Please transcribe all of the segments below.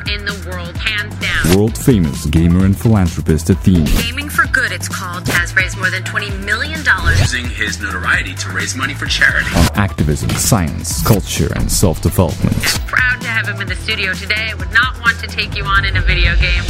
Gamer in the world, hands down. World famous gamer and philanthropist Athene. Gaming for Good, it's called, has raised more than $20 million. using his notoriety to raise money for charity. On activism, science, culture, and self development. Proud to have him in the studio today. I would not want to take you on in a video game.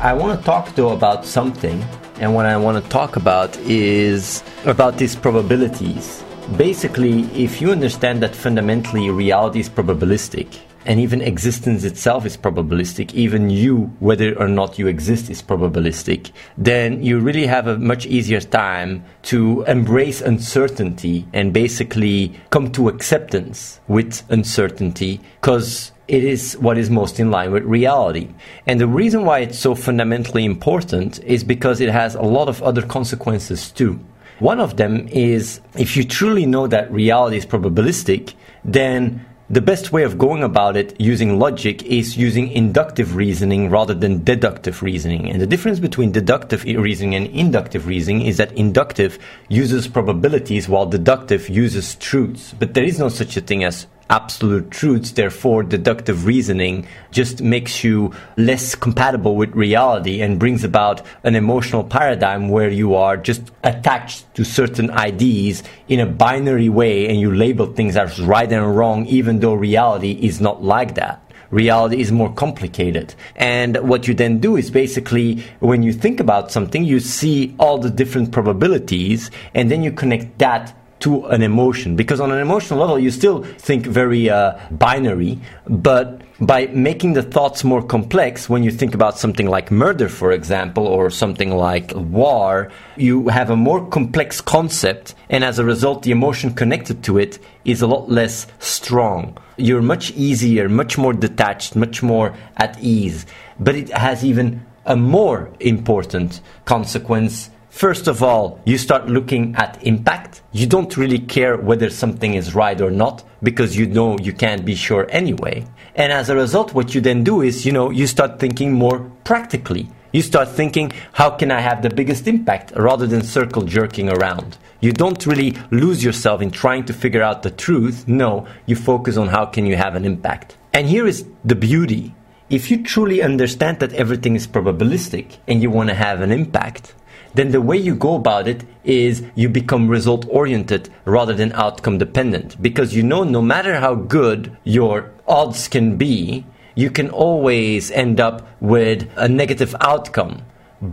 I want to talk though about something, and what I want to talk about is about these probabilities. Basically, if you understand that fundamentally reality is probabilistic, and even existence itself is probabilistic, even you, whether or not you exist, is probabilistic, then you really have a much easier time to embrace uncertainty and basically come to acceptance with uncertainty because it is what is most in line with reality. And the reason why it's so fundamentally important is because it has a lot of other consequences too. One of them is if you truly know that reality is probabilistic, then the best way of going about it using logic is using inductive reasoning rather than deductive reasoning. And the difference between deductive reasoning and inductive reasoning is that inductive uses probabilities while deductive uses truths. But there is no such a thing as absolute truths. Therefore, deductive reasoning just makes you less compatible with reality and brings about an emotional paradigm where you are just attached to certain ideas in a binary way and you label things as right and wrong, even though reality is not like that reality is more complicated. And what you then do is basically, when you think about something, you see all the different probabilities, and then you connect that to an emotion. Because on an emotional level, you still think very uh, binary, but by making the thoughts more complex, when you think about something like murder, for example, or something like war, you have a more complex concept, and as a result, the emotion connected to it is a lot less strong. You're much easier, much more detached, much more at ease. But it has even a more important consequence First of all, you start looking at impact. You don't really care whether something is right or not because you know you can't be sure anyway. And as a result, what you then do is, you know, you start thinking more practically. You start thinking, how can I have the biggest impact rather than circle jerking around? You don't really lose yourself in trying to figure out the truth. No, you focus on how can you have an impact. And here is the beauty. If you truly understand that everything is probabilistic and you want to have an impact, then the way you go about it is you become result oriented rather than outcome dependent. Because you know, no matter how good your odds can be, you can always end up with a negative outcome.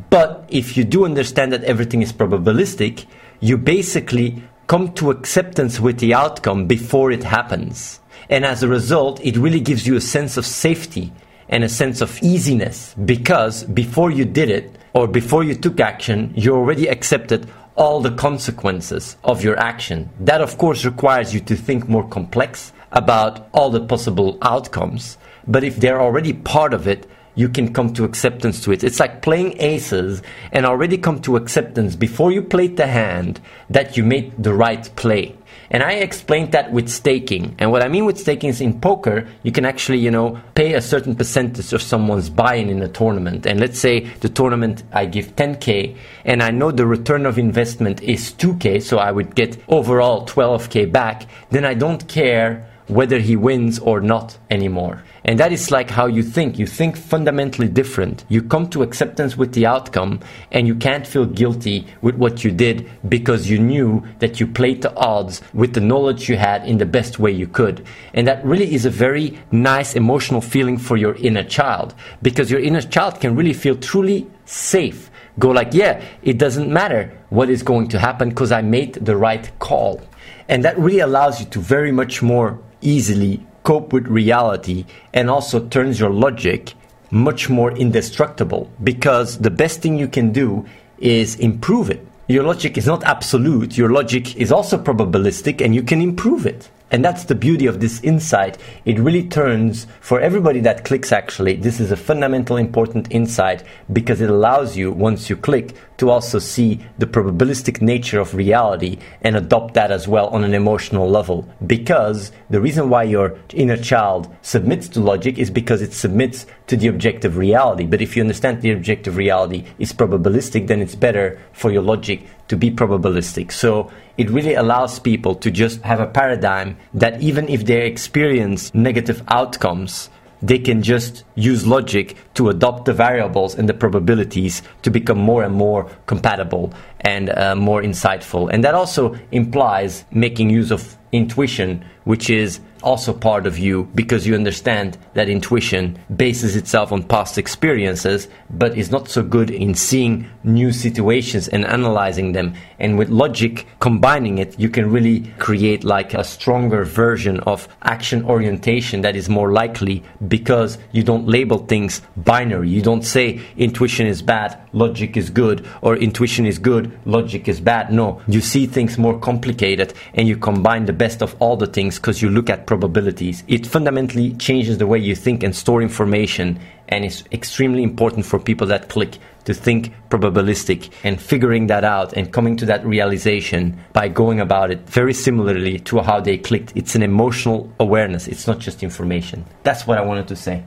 But if you do understand that everything is probabilistic, you basically come to acceptance with the outcome before it happens. And as a result, it really gives you a sense of safety and a sense of easiness because before you did it, or before you took action, you already accepted all the consequences of your action. That, of course, requires you to think more complex about all the possible outcomes. But if they're already part of it, you can come to acceptance to it. It's like playing aces and already come to acceptance before you played the hand that you made the right play. And I explained that with staking. And what I mean with staking is in poker, you can actually, you know, pay a certain percentage of someone's buy-in in a tournament. And let's say the tournament I give 10k and I know the return of investment is 2k, so I would get overall 12k back, then I don't care whether he wins or not anymore. And that is like how you think. You think fundamentally different. You come to acceptance with the outcome and you can't feel guilty with what you did because you knew that you played the odds with the knowledge you had in the best way you could. And that really is a very nice emotional feeling for your inner child because your inner child can really feel truly safe. Go like, yeah, it doesn't matter what is going to happen because I made the right call. And that really allows you to very much more easily cope with reality and also turns your logic much more indestructible because the best thing you can do is improve it. Your logic is not absolute, your logic is also probabilistic and you can improve it. And that's the beauty of this insight. It really turns, for everybody that clicks actually, this is a fundamental important insight because it allows you, once you click, to also see the probabilistic nature of reality and adopt that as well on an emotional level. Because the reason why your inner child submits to logic is because it submits to the objective reality. But if you understand the objective reality is probabilistic, then it's better for your logic to be probabilistic. So it really allows people to just have a paradigm that even if they experience negative outcomes, they can just use logic to adopt the variables and the probabilities to become more and more compatible and uh, more insightful. And that also implies making use of intuition, which is also part of you because you understand that intuition bases itself on past experiences but is not so good in seeing new situations and analyzing them. And with logic combining it you can really create like a stronger version of action orientation that is more likely because you don't label things binary. You don't say intuition is bad logic is good or intuition is good logic is bad. No you see things more complicated and you combine the best of all the things because you look at probabilities. It fundamentally changes the way you think and store information, and it's extremely important for people that click to think probabilistic and figuring that out and coming to that realization by going about it very similarly to how they clicked. It's an emotional awareness, it's not just information. That's what I wanted to say.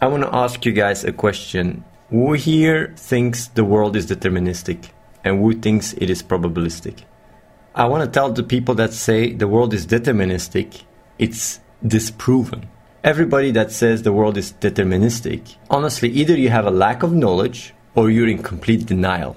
I want to ask you guys a question. Who here thinks the world is deterministic and who thinks it is probabilistic? I want to tell the people that say the world is deterministic, it's disproven. Everybody that says the world is deterministic, honestly, either you have a lack of knowledge or you're in complete denial.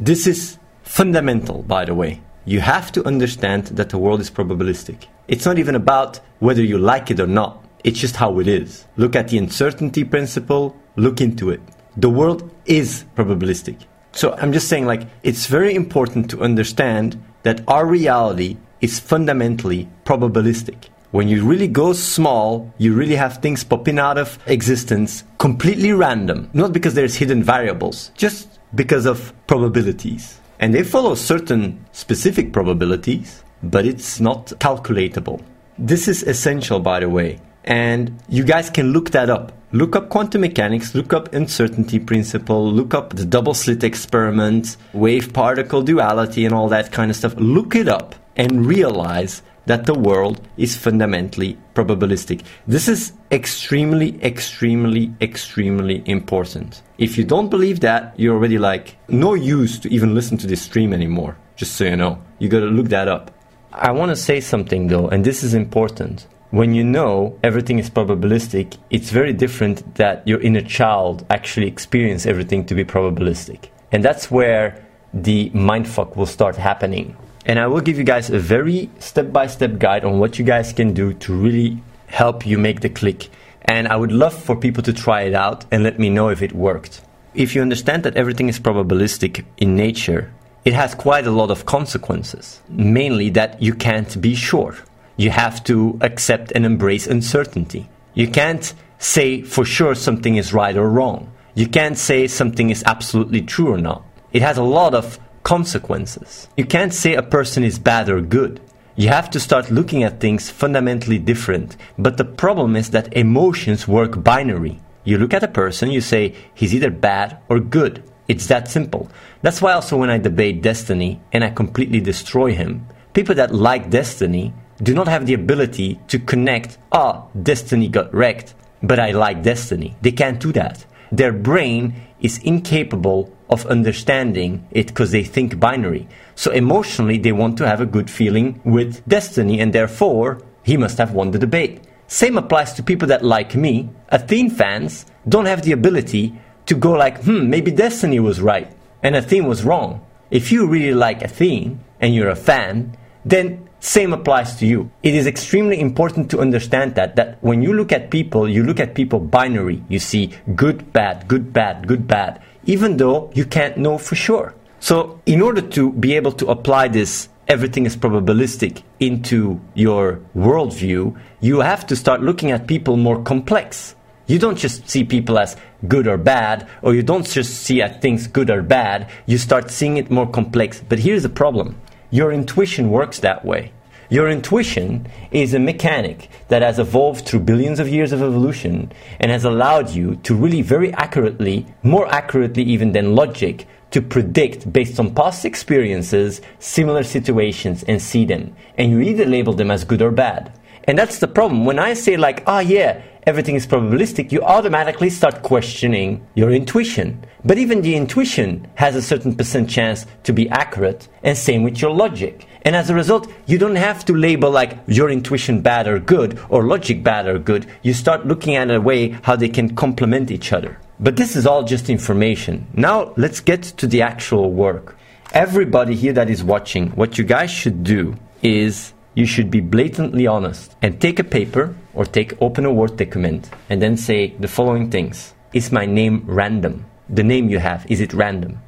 This is fundamental, by the way. You have to understand that the world is probabilistic. It's not even about whether you like it or not, it's just how it is. Look at the uncertainty principle, look into it. The world is probabilistic. So I'm just saying, like, it's very important to understand that our reality is fundamentally probabilistic. When you really go small, you really have things popping out of existence completely random. Not because there's hidden variables, just because of probabilities. And they follow certain specific probabilities, but it's not calculatable. This is essential, by the way. And you guys can look that up. Look up quantum mechanics, look up uncertainty principle, look up the double slit experiment, wave particle duality, and all that kind of stuff. Look it up and realize that the world is fundamentally probabilistic. This is extremely, extremely, extremely important. If you don't believe that, you're already like, no use to even listen to this stream anymore, just so you know. You gotta look that up. I wanna say something though, and this is important when you know everything is probabilistic, it's very different that your inner child actually experience everything to be probabilistic. And that's where the mindfuck will start happening. And I will give you guys a very step by step guide on what you guys can do to really help you make the click. And I would love for people to try it out and let me know if it worked. If you understand that everything is probabilistic in nature, it has quite a lot of consequences. Mainly that you can't be sure you have to accept and embrace uncertainty. You can't say for sure something is right or wrong. You can't say something is absolutely true or not. It has a lot of consequences. You can't say a person is bad or good. You have to start looking at things fundamentally different. But the problem is that emotions work binary. You look at a person, you say he's either bad or good. It's that simple. That's why also when I debate destiny and I completely destroy him, people that like destiny do not have the ability to connect, ah, destiny got wrecked, but I like destiny. They can't do that. Their brain is incapable of understanding it because they think binary. So emotionally, they want to have a good feeling with destiny, and therefore, he must have won the debate. Same applies to people that, like me, Athene fans, don't have the ability to go like, hmm, maybe Destiny was right and Athene was wrong. If you really like Athene and you're a fan, then same applies to you. It is extremely important to understand that that when you look at people, you look at people binary. You see good, bad, good, bad, good, bad, even though you can't know for sure. So, in order to be able to apply this everything is probabilistic into your worldview, you have to start looking at people more complex. You don't just see people as good or bad, or you don't just see at things good or bad. You start seeing it more complex. But here's the problem your intuition works that way. Your intuition is a mechanic that has evolved through billions of years of evolution and has allowed you to really very accurately, more accurately even than logic, to predict based on past experiences similar situations and see them. And you either label them as good or bad. And that's the problem. When I say, like, ah, oh, yeah, everything is probabilistic, you automatically start questioning your intuition. But even the intuition has a certain percent chance to be accurate, and same with your logic. And as a result, you don't have to label like your intuition bad or good or logic bad or good. You start looking at a way how they can complement each other. But this is all just information. Now let's get to the actual work. Everybody here that is watching, what you guys should do is you should be blatantly honest and take a paper or take open a word document and then say the following things. Is my name random? The name you have, is it random?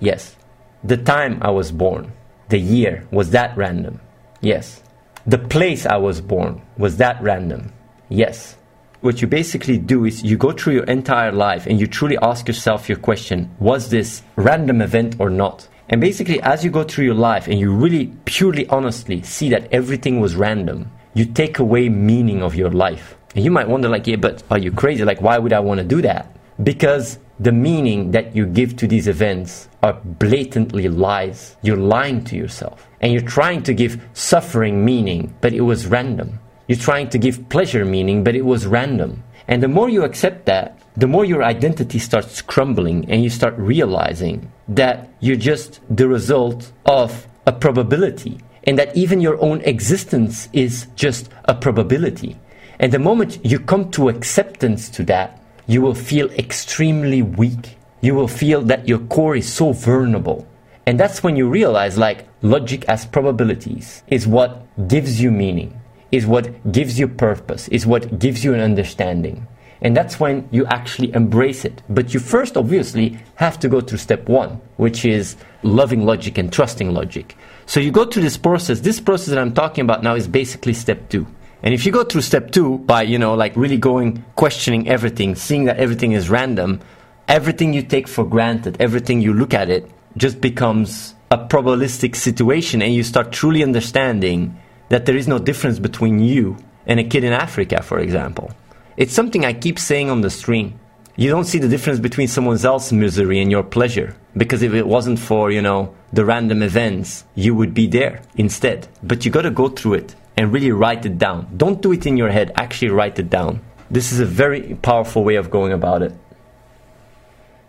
Yes. The time I was born. The year, was that random? Yes. The place I was born, was that random? Yes. What you basically do is you go through your entire life and you truly ask yourself your question was this random event or not? And basically, as you go through your life and you really purely honestly see that everything was random, you take away meaning of your life. And you might wonder, like, yeah, but are you crazy? Like, why would I want to do that? Because the meaning that you give to these events are blatantly lies. You're lying to yourself. And you're trying to give suffering meaning, but it was random. You're trying to give pleasure meaning, but it was random. And the more you accept that, the more your identity starts crumbling and you start realizing that you're just the result of a probability and that even your own existence is just a probability. And the moment you come to acceptance to that, you will feel extremely weak. You will feel that your core is so vulnerable. And that's when you realize like logic as probabilities is what gives you meaning, is what gives you purpose, is what gives you an understanding. And that's when you actually embrace it. But you first obviously have to go through step one, which is loving logic and trusting logic. So you go through this process. This process that I'm talking about now is basically step two. And if you go through step two by, you know, like really going, questioning everything, seeing that everything is random, everything you take for granted, everything you look at it, just becomes a probabilistic situation. And you start truly understanding that there is no difference between you and a kid in Africa, for example. It's something I keep saying on the stream. You don't see the difference between someone else's misery and your pleasure. Because if it wasn't for, you know, the random events, you would be there instead. But you gotta go through it and really write it down. Don't do it in your head, actually write it down. This is a very powerful way of going about it.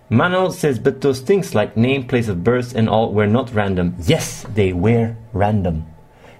Manuel says, but those things like name, place of birth, and all were not random. Yes, they were random.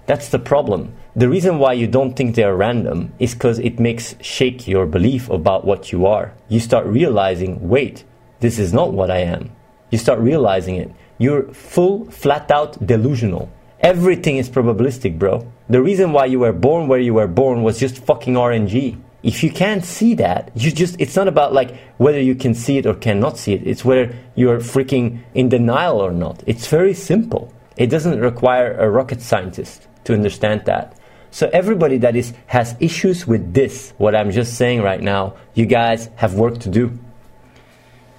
That's the problem. The reason why you don't think they are random is because it makes shake your belief about what you are. You start realizing, wait, this is not what I am. You start realizing it. You're full, flat out delusional. Everything is probabilistic, bro. The reason why you were born where you were born was just fucking RNG. If you can't see that, you just, it's not about like whether you can see it or cannot see it. It's whether you're freaking in denial or not. It's very simple. It doesn't require a rocket scientist to understand that. So everybody that is has issues with this, what I'm just saying right now, you guys have work to do.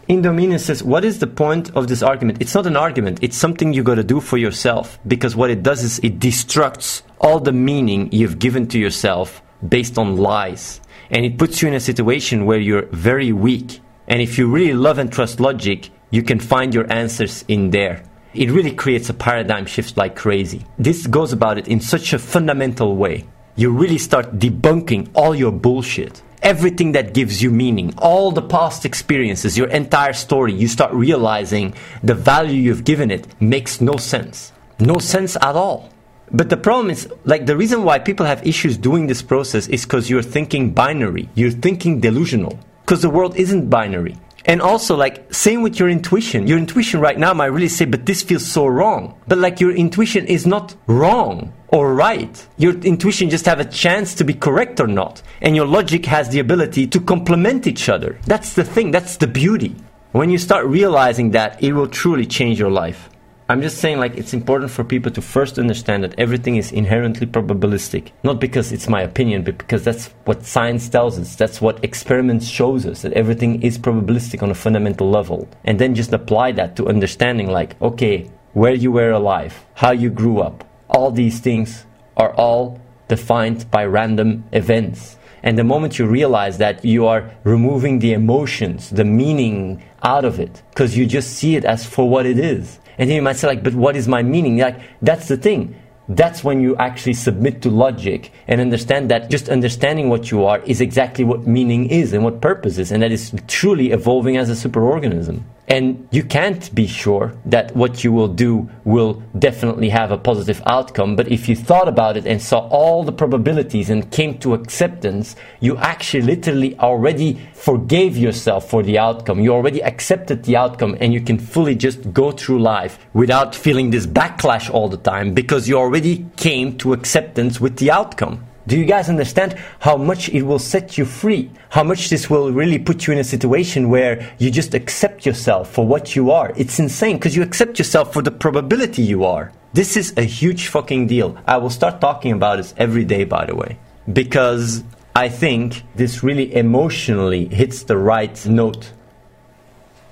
Indominion says, What is the point of this argument? It's not an argument, it's something you gotta do for yourself. Because what it does is it destructs all the meaning you've given to yourself based on lies. And it puts you in a situation where you're very weak. And if you really love and trust logic, you can find your answers in there. It really creates a paradigm shift like crazy. This goes about it in such a fundamental way. You really start debunking all your bullshit everything that gives you meaning, all the past experiences, your entire story, you start realizing the value you've given it makes no sense. No sense at all. But the problem is, like, the reason why people have issues doing this process is because you're thinking binary, you're thinking delusional, because the world isn't binary. And also, like, same with your intuition. Your intuition right now might really say, but this feels so wrong. But, like, your intuition is not wrong or right. Your intuition just have a chance to be correct or not. And your logic has the ability to complement each other. That's the thing. That's the beauty. When you start realizing that, it will truly change your life. I'm just saying, like, it's important for people to first understand that everything is inherently probabilistic. Not because it's my opinion, but because that's what science tells us. That's what experiments shows us, that everything is probabilistic on a fundamental level. And then just apply that to understanding, like, okay, where you were alive, how you grew up, all these things are all defined by random events. And the moment you realize that you are removing the emotions, the meaning out of it, because you just see it as for what it is. And then you might say, like, but what is my meaning? Like, that's the thing that's when you actually submit to logic and understand that just understanding what you are is exactly what meaning is and what purpose is, and that is truly evolving as a superorganism. And you can't be sure that what you will do will definitely have a positive outcome. But if you thought about it and saw all the probabilities and came to acceptance, you actually literally already forgave yourself for the outcome. You already accepted the outcome and you can fully just go through life without feeling this backlash all the time because you already came to acceptance with the outcome. Do you guys understand how much it will set you free? How much this will really put you in a situation where you just accept yourself for what you are? It's insane because you accept yourself for the probability you are. This is a huge fucking deal. I will start talking about this every day, by the way, because I think this really emotionally hits the right note.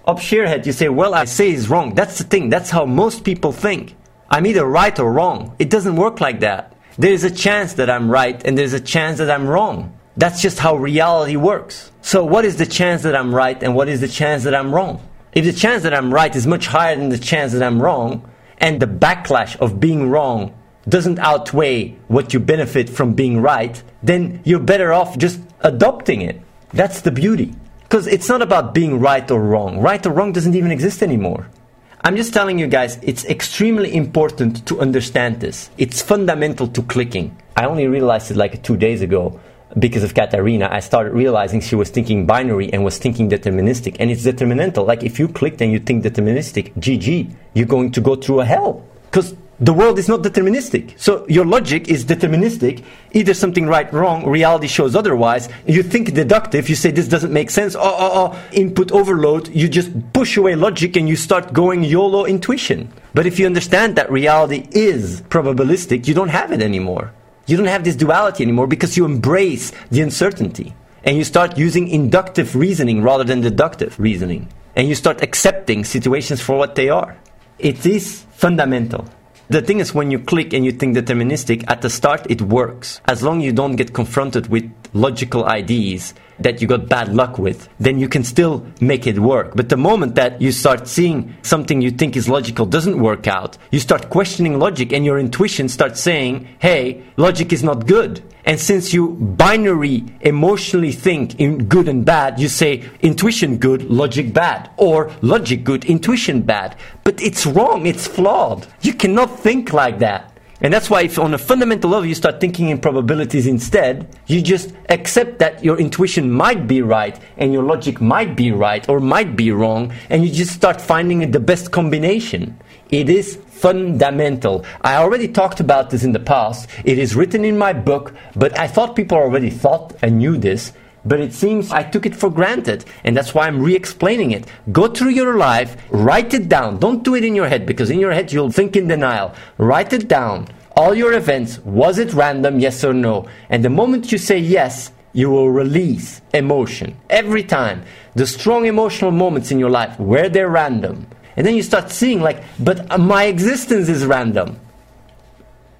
Up Sheerhead, you say, well, I say is wrong. That's the thing. That's how most people think. I'm either right or wrong. It doesn't work like that. There is a chance that I'm right and there's a chance that I'm wrong. That's just how reality works. So, what is the chance that I'm right and what is the chance that I'm wrong? If the chance that I'm right is much higher than the chance that I'm wrong, and the backlash of being wrong doesn't outweigh what you benefit from being right, then you're better off just adopting it. That's the beauty. Because it's not about being right or wrong. Right or wrong doesn't even exist anymore. I'm just telling you guys, it's extremely important to understand this. It's fundamental to clicking. I only realized it like two days ago because of Katarina. I started realizing she was thinking binary and was thinking deterministic. And it's determinantal. Like if you clicked and you think deterministic, GG, you're going to go through a hell. Because the world is not deterministic. So your logic is deterministic. Either something right, wrong, reality shows otherwise. You think deductive, you say this doesn't make sense. Oh, oh, oh, input overload. You just push away logic and you start going YOLO intuition. But if you understand that reality is probabilistic, you don't have it anymore. You don't have this duality anymore because you embrace the uncertainty. And you start using inductive reasoning rather than deductive reasoning. And you start accepting situations for what they are. It is fundamental. The thing is, when you click and you think deterministic, at the start it works. As long as you don't get confronted with logical ideas that you got bad luck with, then you can still make it work. But the moment that you start seeing something you think is logical doesn't work out, you start questioning logic and your intuition starts saying, hey, logic is not good. And since you binary emotionally think in good and bad, you say intuition good, logic bad, or logic good, intuition bad. But it's wrong, it's flawed. You cannot think like that. And that's why, if on a fundamental level you start thinking in probabilities instead, you just accept that your intuition might be right and your logic might be right or might be wrong, and you just start finding the best combination. It is fundamental. I already talked about this in the past. It is written in my book, but I thought people already thought and knew this. But it seems I took it for granted, and that's why I'm re explaining it. Go through your life, write it down. Don't do it in your head, because in your head you'll think in denial. Write it down. All your events, was it random, yes or no? And the moment you say yes, you will release emotion. Every time. The strong emotional moments in your life, where they're random. And then you start seeing, like, but uh, my existence is random.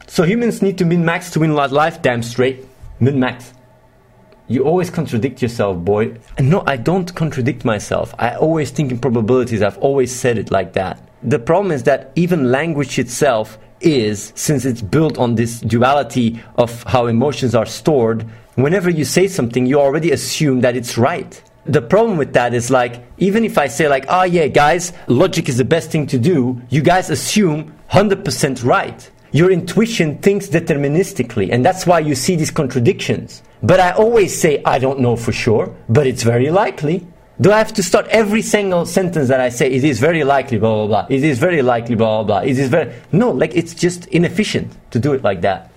So humans need to min max to win life, damn straight. Min max. You always contradict yourself, boy. No, I don't contradict myself. I always think in probabilities. I've always said it like that. The problem is that even language itself is, since it's built on this duality of how emotions are stored, whenever you say something, you already assume that it's right. The problem with that is like, even if I say like, oh yeah, guys, logic is the best thing to do, you guys assume 100% right your intuition thinks deterministically, and that's why you see these contradictions. But I always say, I don't know for sure, but it's very likely. Do I have to start every single sentence that I say, it is very likely, blah, blah, blah. It is very likely, blah, blah, blah. It is very. No, like it's just inefficient to do it like that.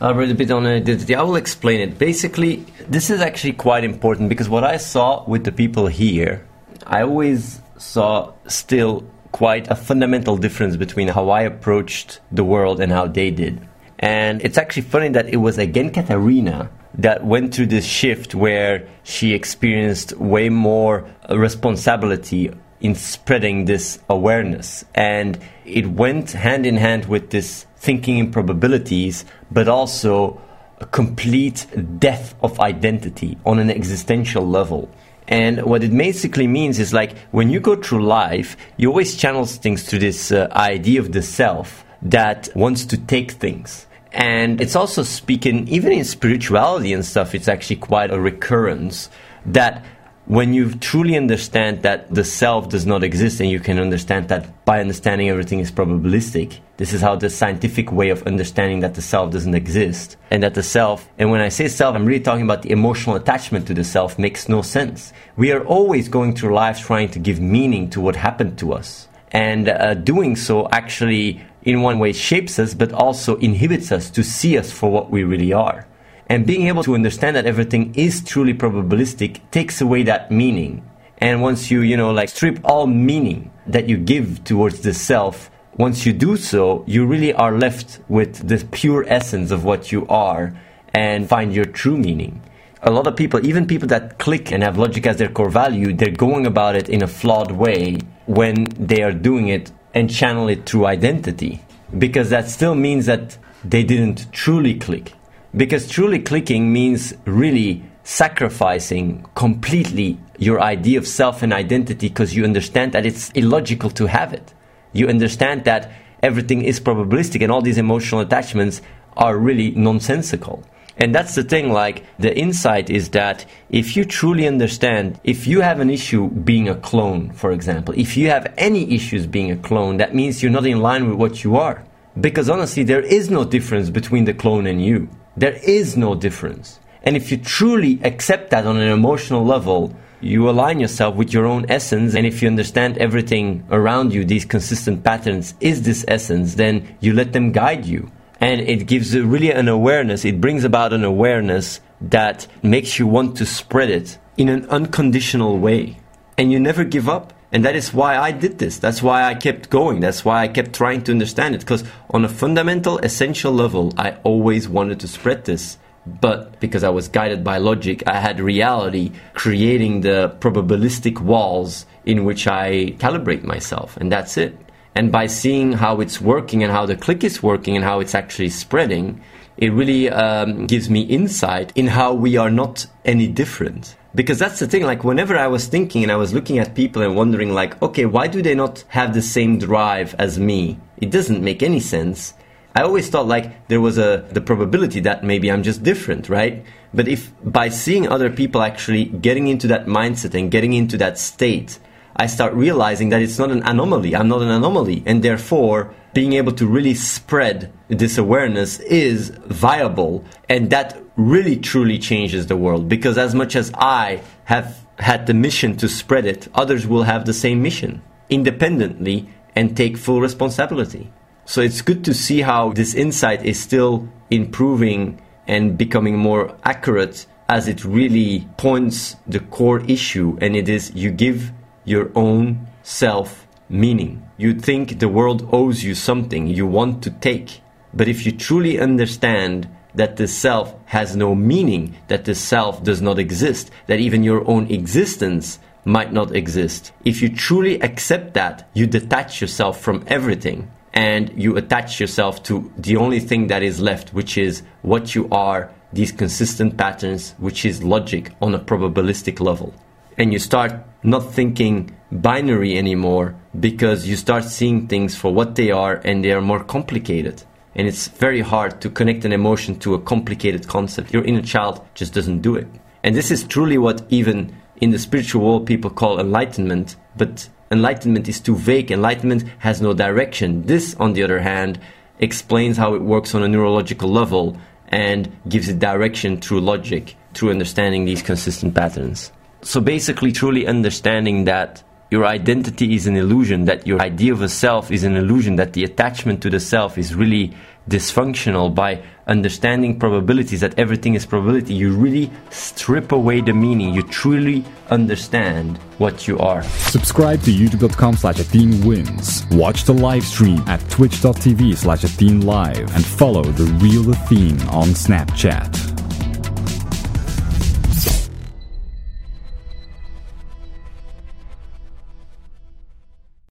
I'll read a bit on identity. I will explain it. Basically, this is actually quite important because what I saw with the people here, I always saw still quite a fundamental difference between how I approached the world and how they did. And it's actually funny that it was again Katarina that went through this shift where she experienced way more responsibility in spreading this awareness. And it went hand in hand with this thinking in probabilities, but also a complete death of identity on an existential level. And what it basically means is like when you go through life, you always channel things through this uh, idea of the self that wants to take things. And it's also speaking, even in spirituality and stuff, it's actually quite a recurrence that when you truly understand that the self does not exist and you can understand that by understanding everything is probabilistic this is how the scientific way of understanding that the self doesn't exist. And that the self and when i say self i'm really talking about the emotional attachment to the self makes no sense. We are always going through life trying to give meaning to what happened to us. And uh, doing so actually in one way shapes us but also inhibits us to see us for what we really are and being able to understand that everything is truly probabilistic takes away that meaning. And once you, you know, like strip all meaning that you give towards the self, once you do so, you really are left with the pure essence of what you are and find your true meaning. A lot of people, even people that click and have logic as their core value, they're going about it in a flawed way when they are doing it and channel it through identity. Because that still means that they didn't truly click. Because truly clicking means really sacrificing completely your idea of self and identity because you understand that it's illogical to have it. You understand that everything is probabilistic and all these emotional attachments are really nonsensical. And that's the thing, like, the insight is that if you truly understand, if you have an issue being a clone, for example, if you have any issues being a clone, that means you're not in line with what you are. Because honestly, there is no difference between the clone and you. There is no difference. And if you truly accept that on an emotional level, you align yourself with your own essence. And if you understand everything around you, these consistent patterns is this essence, then you let them guide you. And it gives really an awareness, it brings about an awareness that makes you want to spread it in an unconditional way. And you never give up. And that is why I did this. That's why I kept going. That's why I kept trying to understand it. Because on a fundamental, essential level, I always wanted to spread this. But because I was guided by logic, I had reality creating the probabilistic walls in which I calibrate myself. And that's it. And by seeing how it's working and how the click is working and how it's actually spreading, it really um, gives me insight in how we are not any different. Because that's the thing like whenever i was thinking and i was looking at people and wondering like okay why do they not have the same drive as me? It doesn't make any sense. I always thought like there was a the probability that maybe i'm just different right? But if by seeing other people actually getting into that mindset and getting into that state i start realizing that it's not an anomaly. I'm not an anomaly. And therefore being able to really spread this awareness is viable. And that really truly changes the world. Because as much as I have had the mission to spread it, others will have the same mission independently and take full responsibility. So it's good to see how this insight is still improving and becoming more accurate as it really points the core issue. And it is you give your own self meaning. You think the world owes you something you want to take. But if you truly understand that the self has no meaning, that the self does not exist, that even your own existence might not exist. If you truly accept that, you detach yourself from everything and you attach yourself to the only thing that is left, which is what you are, these consistent patterns, which is logic on a probabilistic level. And you start not thinking binary anymore because you start seeing things for what they are and they are more complicated and it's very hard to connect an emotion to a complicated concept. Your inner child just doesn't do it. And this is truly what even in the spiritual world people call enlightenment, but enlightenment is too vague. Enlightenment has no direction. This, on the other hand, explains how it works on a neurological level and gives it direction through logic, through understanding these consistent patterns. So basically, truly understanding that your identity is an illusion, that your idea of a self is an illusion, that the attachment to the self is really dysfunctional by understanding probabilities, that everything is probability, you really strip away the meaning. You truly understand what you are. Subscribe to youtube.com slash wins. Watch the live stream at twitch.tv slash Live and follow the real Athene on Snapchat.